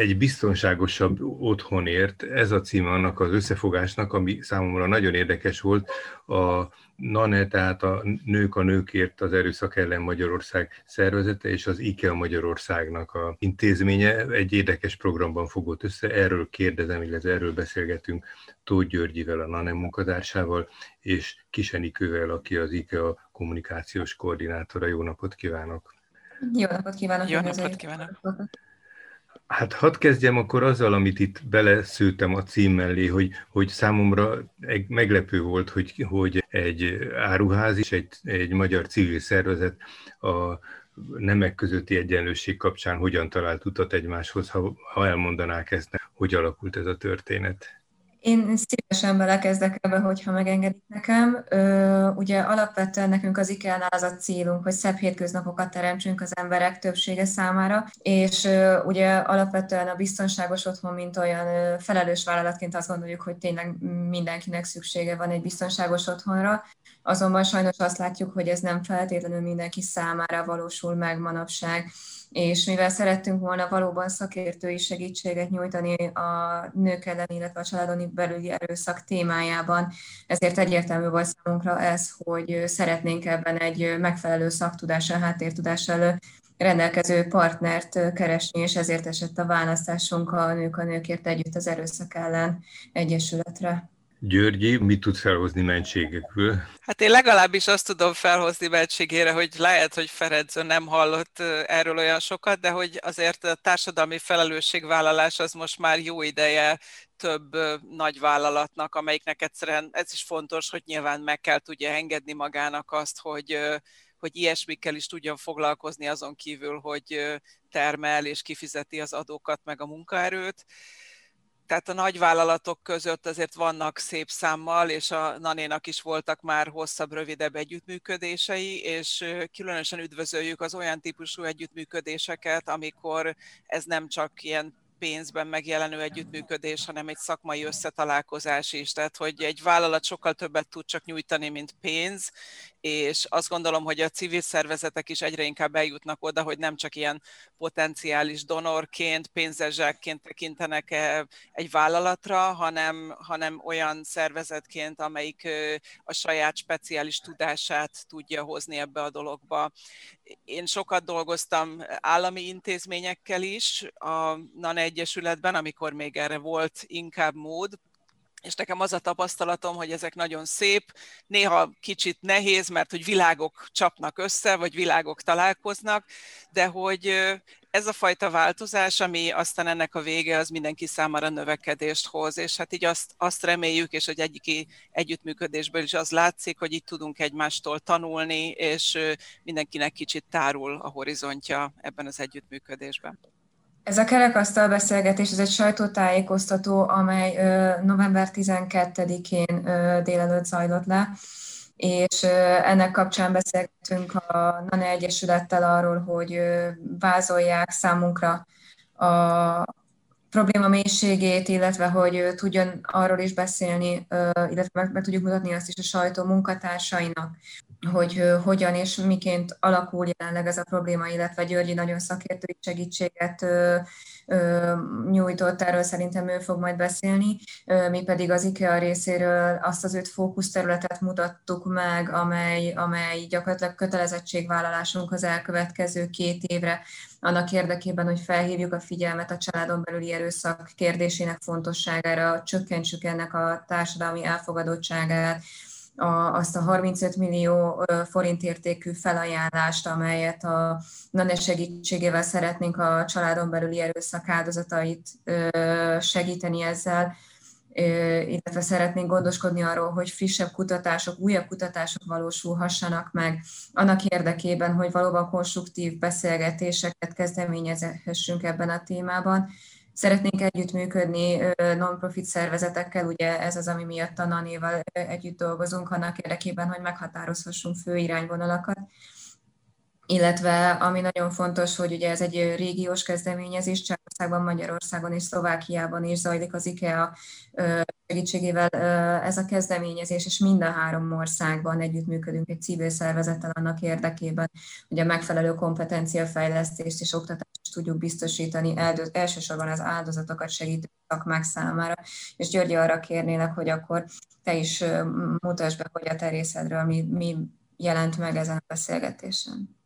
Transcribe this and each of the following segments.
egy biztonságosabb otthonért, ez a címe annak az összefogásnak, ami számomra nagyon érdekes volt, a NANE, tehát a Nők a Nőkért az Erőszak ellen Magyarország szervezete, és az IKEA Magyarországnak a intézménye egy érdekes programban fogott össze. Erről kérdezem, illetve erről beszélgetünk Tóth Györgyivel, a NANE munkatársával, és Kisenikővel, aki az IKEA kommunikációs koordinátora. Jó napot kívánok! Jó napot kívánok! Jó napot kívánok! Hát hadd kezdjem akkor azzal, amit itt beleszültem a cím mellé, hogy, hogy számomra meglepő volt, hogy, hogy egy áruház és egy, egy magyar civil szervezet a nemek közötti egyenlőség kapcsán hogyan talált utat egymáshoz, ha, ha elmondanák ezt, hogy alakult ez a történet. Én szívesen belekezdek ebbe, hogyha megengedik nekem. Ugye alapvetően nekünk az IKEA-nál az a célunk, hogy szebb hétköznapokat teremtsünk az emberek többsége számára, és ugye alapvetően a biztonságos otthon, mint olyan felelős vállalatként azt gondoljuk, hogy tényleg mindenkinek szüksége van egy biztonságos otthonra, azonban sajnos azt látjuk, hogy ez nem feltétlenül mindenki számára valósul meg manapság és mivel szerettünk volna valóban szakértői segítséget nyújtani a nők ellen, illetve a családon belüli erőszak témájában, ezért egyértelmű volt számunkra ez, hogy szeretnénk ebben egy megfelelő szaktudással, háttértudással rendelkező partnert keresni, és ezért esett a választásunk a Nők a Nőkért Együtt az Erőszak ellen Egyesületre. Györgyi, mit tud felhozni mentségekből? Hát én legalábbis azt tudom felhozni mentségére, hogy lehet, hogy Ferenc nem hallott erről olyan sokat, de hogy azért a társadalmi felelősségvállalás az most már jó ideje több nagy vállalatnak, amelyiknek egyszerűen ez is fontos, hogy nyilván meg kell tudja engedni magának azt, hogy hogy ilyesmikkel is tudjon foglalkozni azon kívül, hogy termel és kifizeti az adókat meg a munkaerőt tehát a nagyvállalatok között azért vannak szép számmal, és a Nanénak is voltak már hosszabb, rövidebb együttműködései, és különösen üdvözöljük az olyan típusú együttműködéseket, amikor ez nem csak ilyen pénzben megjelenő együttműködés, hanem egy szakmai összetalálkozás is. Tehát, hogy egy vállalat sokkal többet tud csak nyújtani, mint pénz, és azt gondolom, hogy a civil szervezetek is egyre inkább eljutnak oda, hogy nem csak ilyen potenciális donorként, pénzezsákként tekintenek -e egy vállalatra, hanem, hanem olyan szervezetként, amelyik a saját speciális tudását tudja hozni ebbe a dologba. Én sokat dolgoztam állami intézményekkel is a NANE Egyesületben, amikor még erre volt inkább mód, és nekem az a tapasztalatom, hogy ezek nagyon szép, néha kicsit nehéz, mert hogy világok csapnak össze, vagy világok találkoznak, de hogy ez a fajta változás, ami aztán ennek a vége, az mindenki számára növekedést hoz, és hát így azt, azt reméljük, és hogy egyik együttműködésből is az látszik, hogy itt tudunk egymástól tanulni, és mindenkinek kicsit tárul a horizontja ebben az együttműködésben. Ez a kerekasztal beszélgetés, ez egy sajtótájékoztató, amely november 12-én délelőtt zajlott le, és ennek kapcsán beszélgetünk a NANE Egyesülettel arról, hogy vázolják számunkra a probléma mélységét, illetve hogy tudjon arról is beszélni, illetve meg, meg tudjuk mutatni azt is a sajtó munkatársainak, hogy hogyan és miként alakul jelenleg ez a probléma, illetve Györgyi nagyon szakértői segítséget nyújtott, erről szerintem ő fog majd beszélni. Mi pedig az IKEA részéről azt az öt fókuszterületet mutattuk meg, amely, amely gyakorlatilag kötelezettségvállalásunk az elkövetkező két évre, annak érdekében, hogy felhívjuk a figyelmet a családon belüli erőszak kérdésének fontosságára, csökkentsük ennek a társadalmi elfogadottságát, a, azt a 35 millió forint értékű felajánlást, amelyet a NANE segítségével szeretnénk a családon belüli erőszak áldozatait segíteni ezzel, illetve szeretnénk gondoskodni arról, hogy frissebb kutatások, újabb kutatások valósulhassanak meg, annak érdekében, hogy valóban konstruktív beszélgetéseket kezdeményezhessünk ebben a témában, Szeretnénk együttműködni non-profit szervezetekkel, ugye ez az, ami miatt a NANÉval együtt dolgozunk, annak érdekében, hogy meghatározhassunk fő irányvonalakat. Illetve ami nagyon fontos, hogy ugye ez egy régiós kezdeményezés, Csehországban, Magyarországon és Szlovákiában is zajlik az IKEA segítségével ez a kezdeményezés, és mind a három országban együttműködünk egy civil szervezettel annak érdekében, hogy a megfelelő kompetenciafejlesztést és oktatást tudjuk biztosítani elsősorban az áldozatokat segítő szakmák számára. És Györgyi arra kérnélek, hogy akkor te is mutasd be, hogy a terészedről mi, mi jelent meg ezen a beszélgetésen.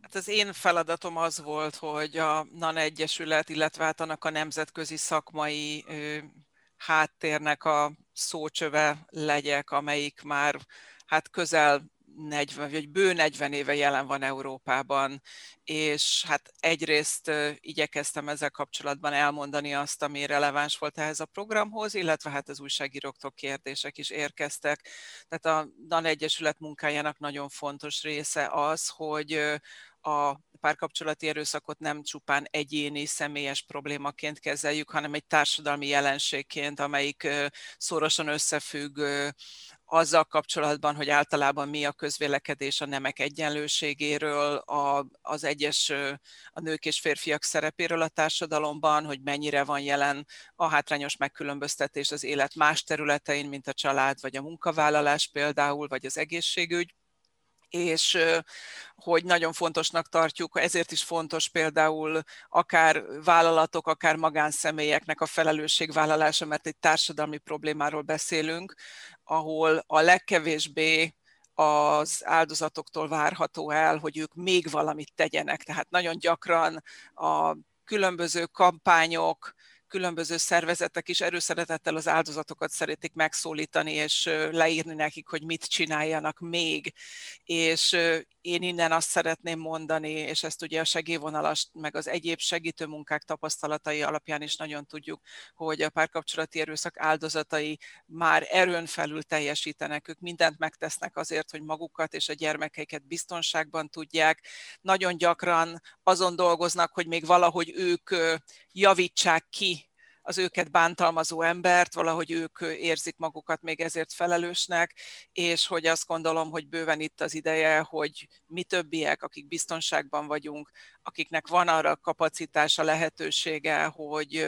Hát az én feladatom az volt, hogy a NAN Egyesület, illetve hát annak a nemzetközi szakmai háttérnek a szócsöve legyek, amelyik már hát közel 40, vagy bő 40 éve jelen van Európában, és hát egyrészt igyekeztem ezzel kapcsolatban elmondani azt, ami releváns volt ehhez a programhoz, illetve hát az újságíróktól kérdések is érkeztek. Tehát a DAN Egyesület munkájának nagyon fontos része az, hogy a párkapcsolati erőszakot nem csupán egyéni, személyes problémaként kezeljük, hanem egy társadalmi jelenségként, amelyik szorosan összefügg azzal kapcsolatban, hogy általában mi a közvélekedés a nemek egyenlőségéről, a, az egyes a nők és férfiak szerepéről a társadalomban, hogy mennyire van jelen a hátrányos megkülönböztetés az élet más területein, mint a család vagy a munkavállalás például, vagy az egészségügy és hogy nagyon fontosnak tartjuk, ezért is fontos például akár vállalatok, akár magánszemélyeknek a felelősségvállalása, mert egy társadalmi problémáról beszélünk, ahol a legkevésbé az áldozatoktól várható el, hogy ők még valamit tegyenek. Tehát nagyon gyakran a különböző kampányok, különböző szervezetek is erőszeretettel az áldozatokat szeretik megszólítani, és leírni nekik, hogy mit csináljanak még. És én innen azt szeretném mondani, és ezt ugye a segélyvonalas, meg az egyéb segítőmunkák tapasztalatai alapján is nagyon tudjuk, hogy a párkapcsolati erőszak áldozatai már erőn felül teljesítenek, ők mindent megtesznek azért, hogy magukat és a gyermekeiket biztonságban tudják. Nagyon gyakran azon dolgoznak, hogy még valahogy ők javítsák ki az őket bántalmazó embert, valahogy ők érzik magukat még ezért felelősnek, és hogy azt gondolom, hogy bőven itt az ideje, hogy mi többiek, akik biztonságban vagyunk, akiknek van arra kapacitása, lehetősége, hogy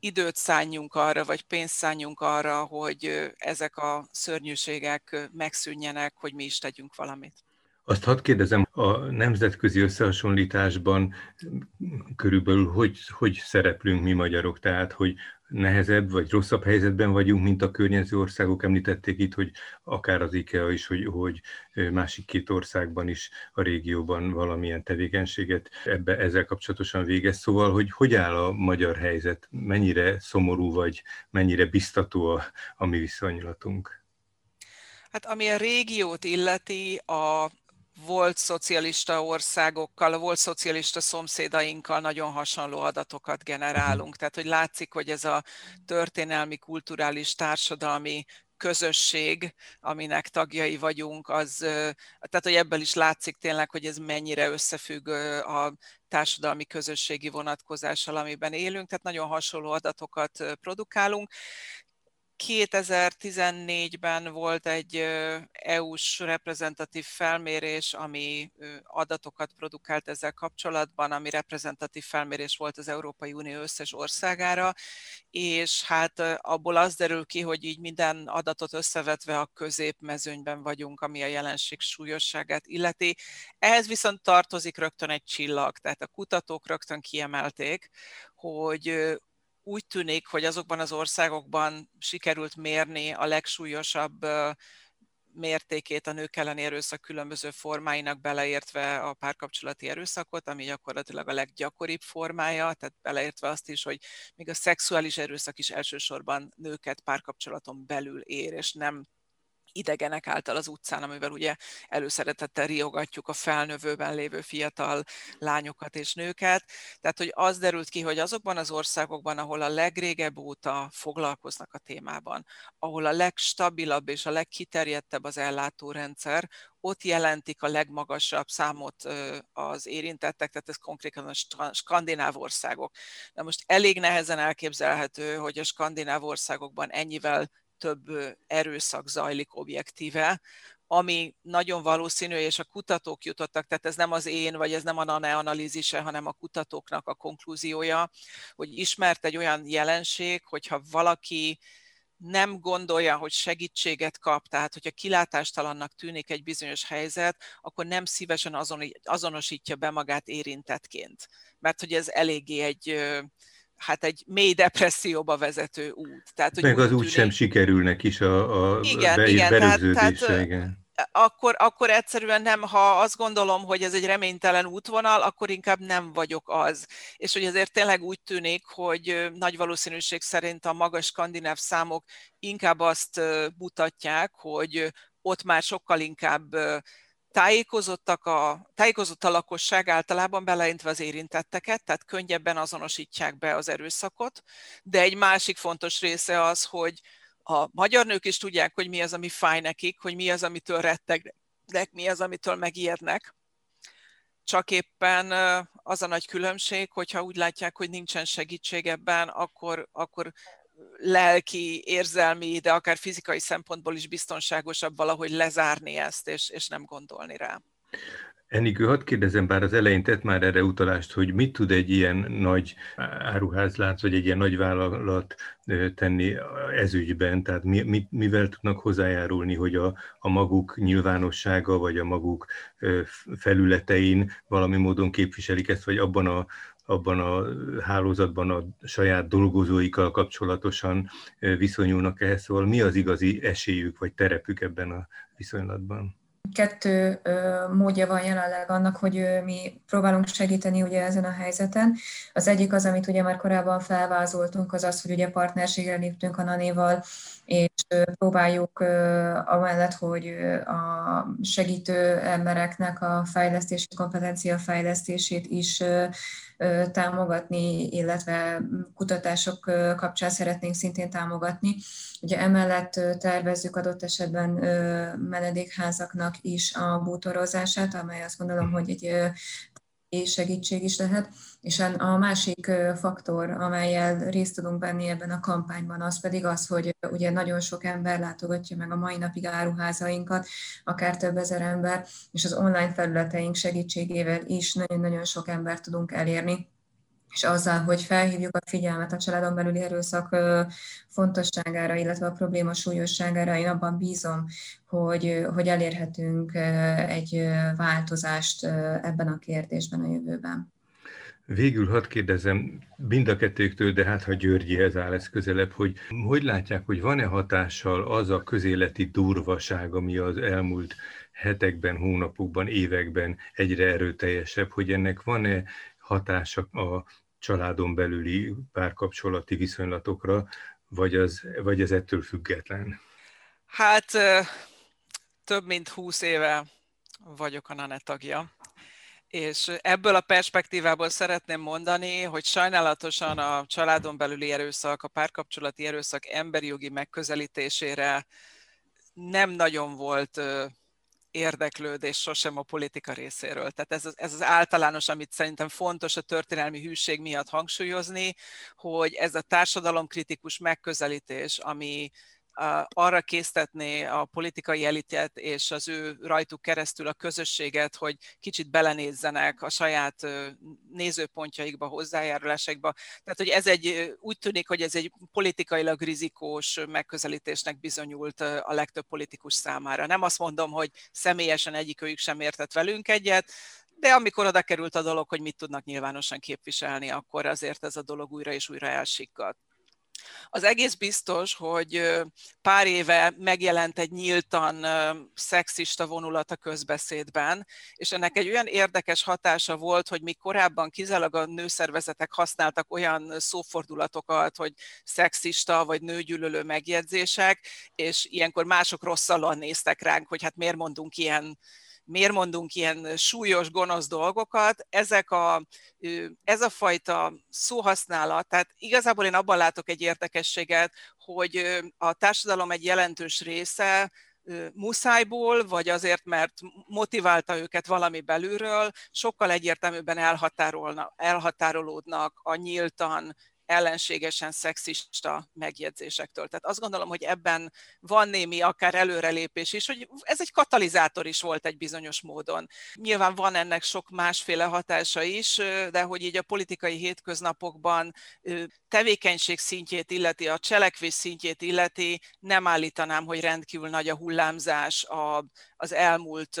időt szálljunk arra, vagy pénzt szálljunk arra, hogy ezek a szörnyűségek megszűnjenek, hogy mi is tegyünk valamit. Azt hadd kérdezem, a nemzetközi összehasonlításban körülbelül hogy, hogy szereplünk mi magyarok, tehát hogy nehezebb vagy rosszabb helyzetben vagyunk, mint a környező országok. Említették itt, hogy akár az IKEA is, hogy, hogy másik két országban is a régióban valamilyen tevékenységet ebbe ezzel kapcsolatosan végez. Szóval, hogy hogy áll a magyar helyzet, mennyire szomorú vagy mennyire biztató a, a mi viszonylatunk? Hát ami a régiót illeti, a volt szocialista országokkal, volt szocialista szomszédainkkal nagyon hasonló adatokat generálunk. Tehát, hogy látszik, hogy ez a történelmi, kulturális, társadalmi közösség, aminek tagjai vagyunk, az, tehát hogy ebből is látszik tényleg, hogy ez mennyire összefügg a társadalmi közösségi vonatkozással, amiben élünk, tehát nagyon hasonló adatokat produkálunk. 2014-ben volt egy EU-s reprezentatív felmérés, ami adatokat produkált ezzel kapcsolatban, ami reprezentatív felmérés volt az Európai Unió összes országára, és hát abból az derül ki, hogy így minden adatot összevetve a középmezőnyben vagyunk, ami a jelenség súlyosságát illeti. Ehhez viszont tartozik rögtön egy csillag, tehát a kutatók rögtön kiemelték, hogy úgy tűnik, hogy azokban az országokban sikerült mérni a legsúlyosabb mértékét a nők elleni erőszak különböző formáinak beleértve a párkapcsolati erőszakot, ami gyakorlatilag a leggyakoribb formája, tehát beleértve azt is, hogy még a szexuális erőszak is elsősorban nőket párkapcsolaton belül ér, és nem idegenek által az utcán, amivel ugye előszeretettel riogatjuk a felnövőben lévő fiatal lányokat és nőket. Tehát, hogy az derült ki, hogy azokban az országokban, ahol a legrégebb óta foglalkoznak a témában, ahol a legstabilabb és a legkiterjedtebb az ellátórendszer, ott jelentik a legmagasabb számot az érintettek, tehát ez konkrétan a skandináv országok. Na most elég nehezen elképzelhető, hogy a skandináv országokban ennyivel több erőszak zajlik objektíve, ami nagyon valószínű, és a kutatók jutottak, tehát ez nem az én, vagy ez nem a NANE analízise, hanem a kutatóknak a konklúziója, hogy ismert egy olyan jelenség, hogyha valaki nem gondolja, hogy segítséget kap, tehát hogyha kilátástalannak tűnik egy bizonyos helyzet, akkor nem szívesen azonosítja be magát érintettként. Mert hogy ez eléggé egy, hát egy mély depresszióba vezető út. Tehát, hogy Meg az úgy sem sikerülnek is a, a igen, be, igen, tehát, tehát, igen akkor, akkor egyszerűen nem, ha azt gondolom, hogy ez egy reménytelen útvonal, akkor inkább nem vagyok az. És hogy ezért tényleg úgy tűnik, hogy nagy valószínűség szerint a magas skandináv számok inkább azt mutatják, hogy ott már sokkal inkább tájékozottak a, tájékozott a lakosság általában beleintve az érintetteket, tehát könnyebben azonosítják be az erőszakot, de egy másik fontos része az, hogy a magyar nők is tudják, hogy mi az, ami fáj nekik, hogy mi az, amitől rettegnek, mi az, amitől megijednek. Csak éppen az a nagy különbség, hogyha úgy látják, hogy nincsen segítség ebben, akkor, akkor lelki, érzelmi, de akár fizikai szempontból is biztonságosabb valahogy lezárni ezt, és, és nem gondolni rá. Enikő, hadd kérdezem, bár az elején tett már erre utalást, hogy mit tud egy ilyen nagy áruházlánc, vagy egy ilyen nagy vállalat tenni ezügyben, tehát mi, mi, mivel tudnak hozzájárulni, hogy a, a maguk nyilvánossága, vagy a maguk felületein valami módon képviselik ezt, vagy abban a abban a hálózatban a saját dolgozóikkal kapcsolatosan viszonyulnak ehhez, szóval mi az igazi esélyük vagy terepük ebben a viszonylatban? kettő módja van jelenleg annak, hogy mi próbálunk segíteni ugye ezen a helyzeten. Az egyik az, amit ugye már korábban felvázoltunk, az az, hogy ugye partnerségre léptünk a Nanéval, és próbáljuk amellett, hogy a segítő embereknek a fejlesztési kompetencia fejlesztését is támogatni, illetve kutatások kapcsán szeretnénk szintén támogatni. Ugye emellett tervezzük adott esetben menedékházaknak is a bútorozását, amely azt gondolom, hogy egy segítség is lehet. És a másik faktor, amelyel részt tudunk venni ebben a kampányban, az pedig az, hogy ugye nagyon sok ember látogatja meg a mai napig áruházainkat, akár több ezer ember, és az online felületeink segítségével is nagyon-nagyon sok embert tudunk elérni és azzal, hogy felhívjuk a figyelmet a családon belüli erőszak fontosságára, illetve a probléma súlyosságára, én abban bízom, hogy, hogy elérhetünk egy változást ebben a kérdésben a jövőben. Végül hadd kérdezem mind a kettőktől, de hát ha Györgyihez áll ez közelebb, hogy hogy látják, hogy van-e hatással az a közéleti durvaság, ami az elmúlt hetekben, hónapokban, években egyre erőteljesebb, hogy ennek van-e hatása a családon belüli párkapcsolati viszonylatokra, vagy, az, vagy ez ettől független? Hát több mint húsz éve vagyok a NANE tagja, és ebből a perspektívából szeretném mondani, hogy sajnálatosan a családon belüli erőszak, a párkapcsolati erőszak emberi jogi megközelítésére nem nagyon volt érdeklődés sosem a politika részéről. Tehát ez, ez az általános, amit szerintem fontos a történelmi hűség miatt hangsúlyozni, hogy ez a társadalomkritikus megközelítés, ami arra késztetné a politikai elitet és az ő rajtuk keresztül a közösséget, hogy kicsit belenézzenek a saját nézőpontjaikba, hozzájárulásaikba. Tehát, hogy ez egy, úgy tűnik, hogy ez egy politikailag rizikós megközelítésnek bizonyult a legtöbb politikus számára. Nem azt mondom, hogy személyesen egyikőjük sem értett velünk egyet, de amikor oda került a dolog, hogy mit tudnak nyilvánosan képviselni, akkor azért ez a dolog újra és újra elsikkadt. Az egész biztos, hogy pár éve megjelent egy nyíltan szexista vonulat a közbeszédben, és ennek egy olyan érdekes hatása volt, hogy mi korábban kizárólag a nőszervezetek használtak olyan szófordulatokat, hogy szexista vagy nőgyűlölő megjegyzések, és ilyenkor mások rosszallan néztek ránk, hogy hát miért mondunk ilyen miért mondunk ilyen súlyos, gonosz dolgokat, ezek a, ez a fajta szóhasználat, tehát igazából én abban látok egy érdekességet, hogy a társadalom egy jelentős része muszájból, vagy azért, mert motiválta őket valami belülről, sokkal egyértelműbben elhatárolódnak a nyíltan ellenségesen szexista megjegyzésektől. Tehát azt gondolom, hogy ebben van némi akár előrelépés is, hogy ez egy katalizátor is volt egy bizonyos módon. Nyilván van ennek sok másféle hatása is, de hogy így a politikai hétköznapokban tevékenység szintjét illeti, a cselekvés szintjét illeti, nem állítanám, hogy rendkívül nagy a hullámzás az elmúlt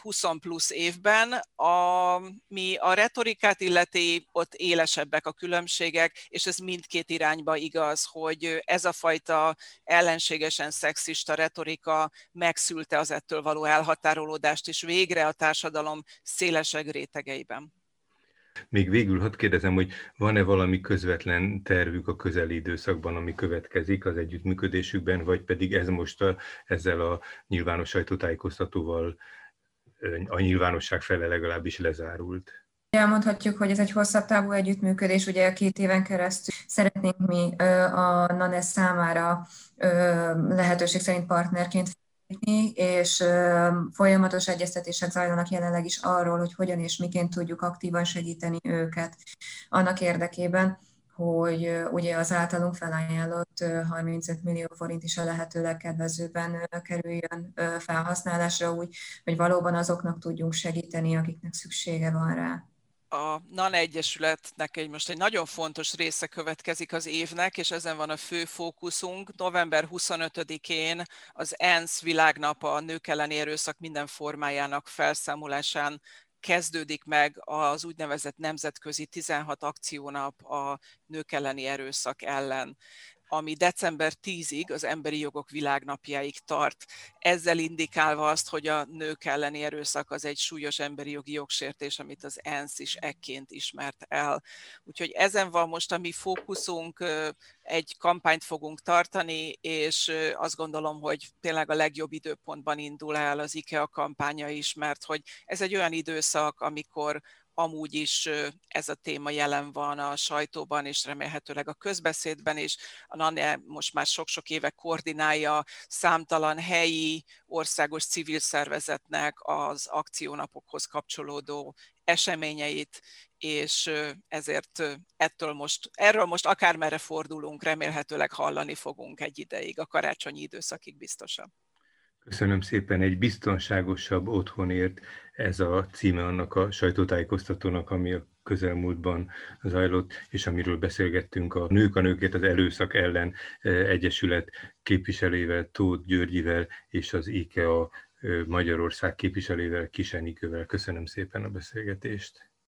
20 plusz évben, ami a retorikát illeti, ott élesebbek a különbségek, és ez mindkét irányba igaz, hogy ez a fajta ellenségesen szexista retorika megszülte az ettől való elhatárolódást is végre a társadalom szélesebb rétegeiben. Még végül hadd kérdezem, hogy van-e valami közvetlen tervük a közeli időszakban, ami következik az együttműködésükben, vagy pedig ez most a, ezzel a nyilvános sajtótájékoztatóval a nyilvánosság fele legalábbis lezárult. Elmondhatjuk, hogy ez egy hosszabb távú együttműködés, ugye két éven keresztül szeretnénk mi a NANES számára lehetőség szerint partnerként és folyamatos egyeztetések zajlanak jelenleg is arról, hogy hogyan és miként tudjuk aktívan segíteni őket annak érdekében, hogy ugye az általunk felajánlott 35 millió forint is a lehető legkedvezőbben kerüljön felhasználásra, úgy, hogy valóban azoknak tudjunk segíteni, akiknek szüksége van rá a NAN Egyesületnek egy most egy nagyon fontos része következik az évnek, és ezen van a fő fókuszunk. November 25-én az ENSZ világnapa a nők elleni erőszak minden formájának felszámolásán kezdődik meg az úgynevezett nemzetközi 16 akciónap a nők elleni erőszak ellen ami december 10-ig az emberi jogok világnapjáig tart. Ezzel indikálva azt, hogy a nők elleni erőszak az egy súlyos emberi jogi jogsértés, amit az ENSZ is ekként ismert el. Úgyhogy ezen van most a mi fókuszunk, egy kampányt fogunk tartani, és azt gondolom, hogy tényleg a legjobb időpontban indul el az IKEA kampánya is, mert hogy ez egy olyan időszak, amikor amúgy is ez a téma jelen van a sajtóban, és remélhetőleg a közbeszédben is. A NANE most már sok-sok éve koordinálja számtalan helyi, országos civil szervezetnek az akciónapokhoz kapcsolódó eseményeit, és ezért ettől most, erről most akármerre fordulunk, remélhetőleg hallani fogunk egy ideig, a karácsonyi időszakig biztosan. Köszönöm szépen, egy biztonságosabb otthonért ez a címe annak a sajtótájékoztatónak, ami a közelmúltban zajlott, és amiről beszélgettünk a Nők a Nőkért az Előszak ellen eh, Egyesület képviselővel, Tóth Györgyivel és az IKEA eh, Magyarország képviselővel, Kisenikővel. Köszönöm szépen a beszélgetést.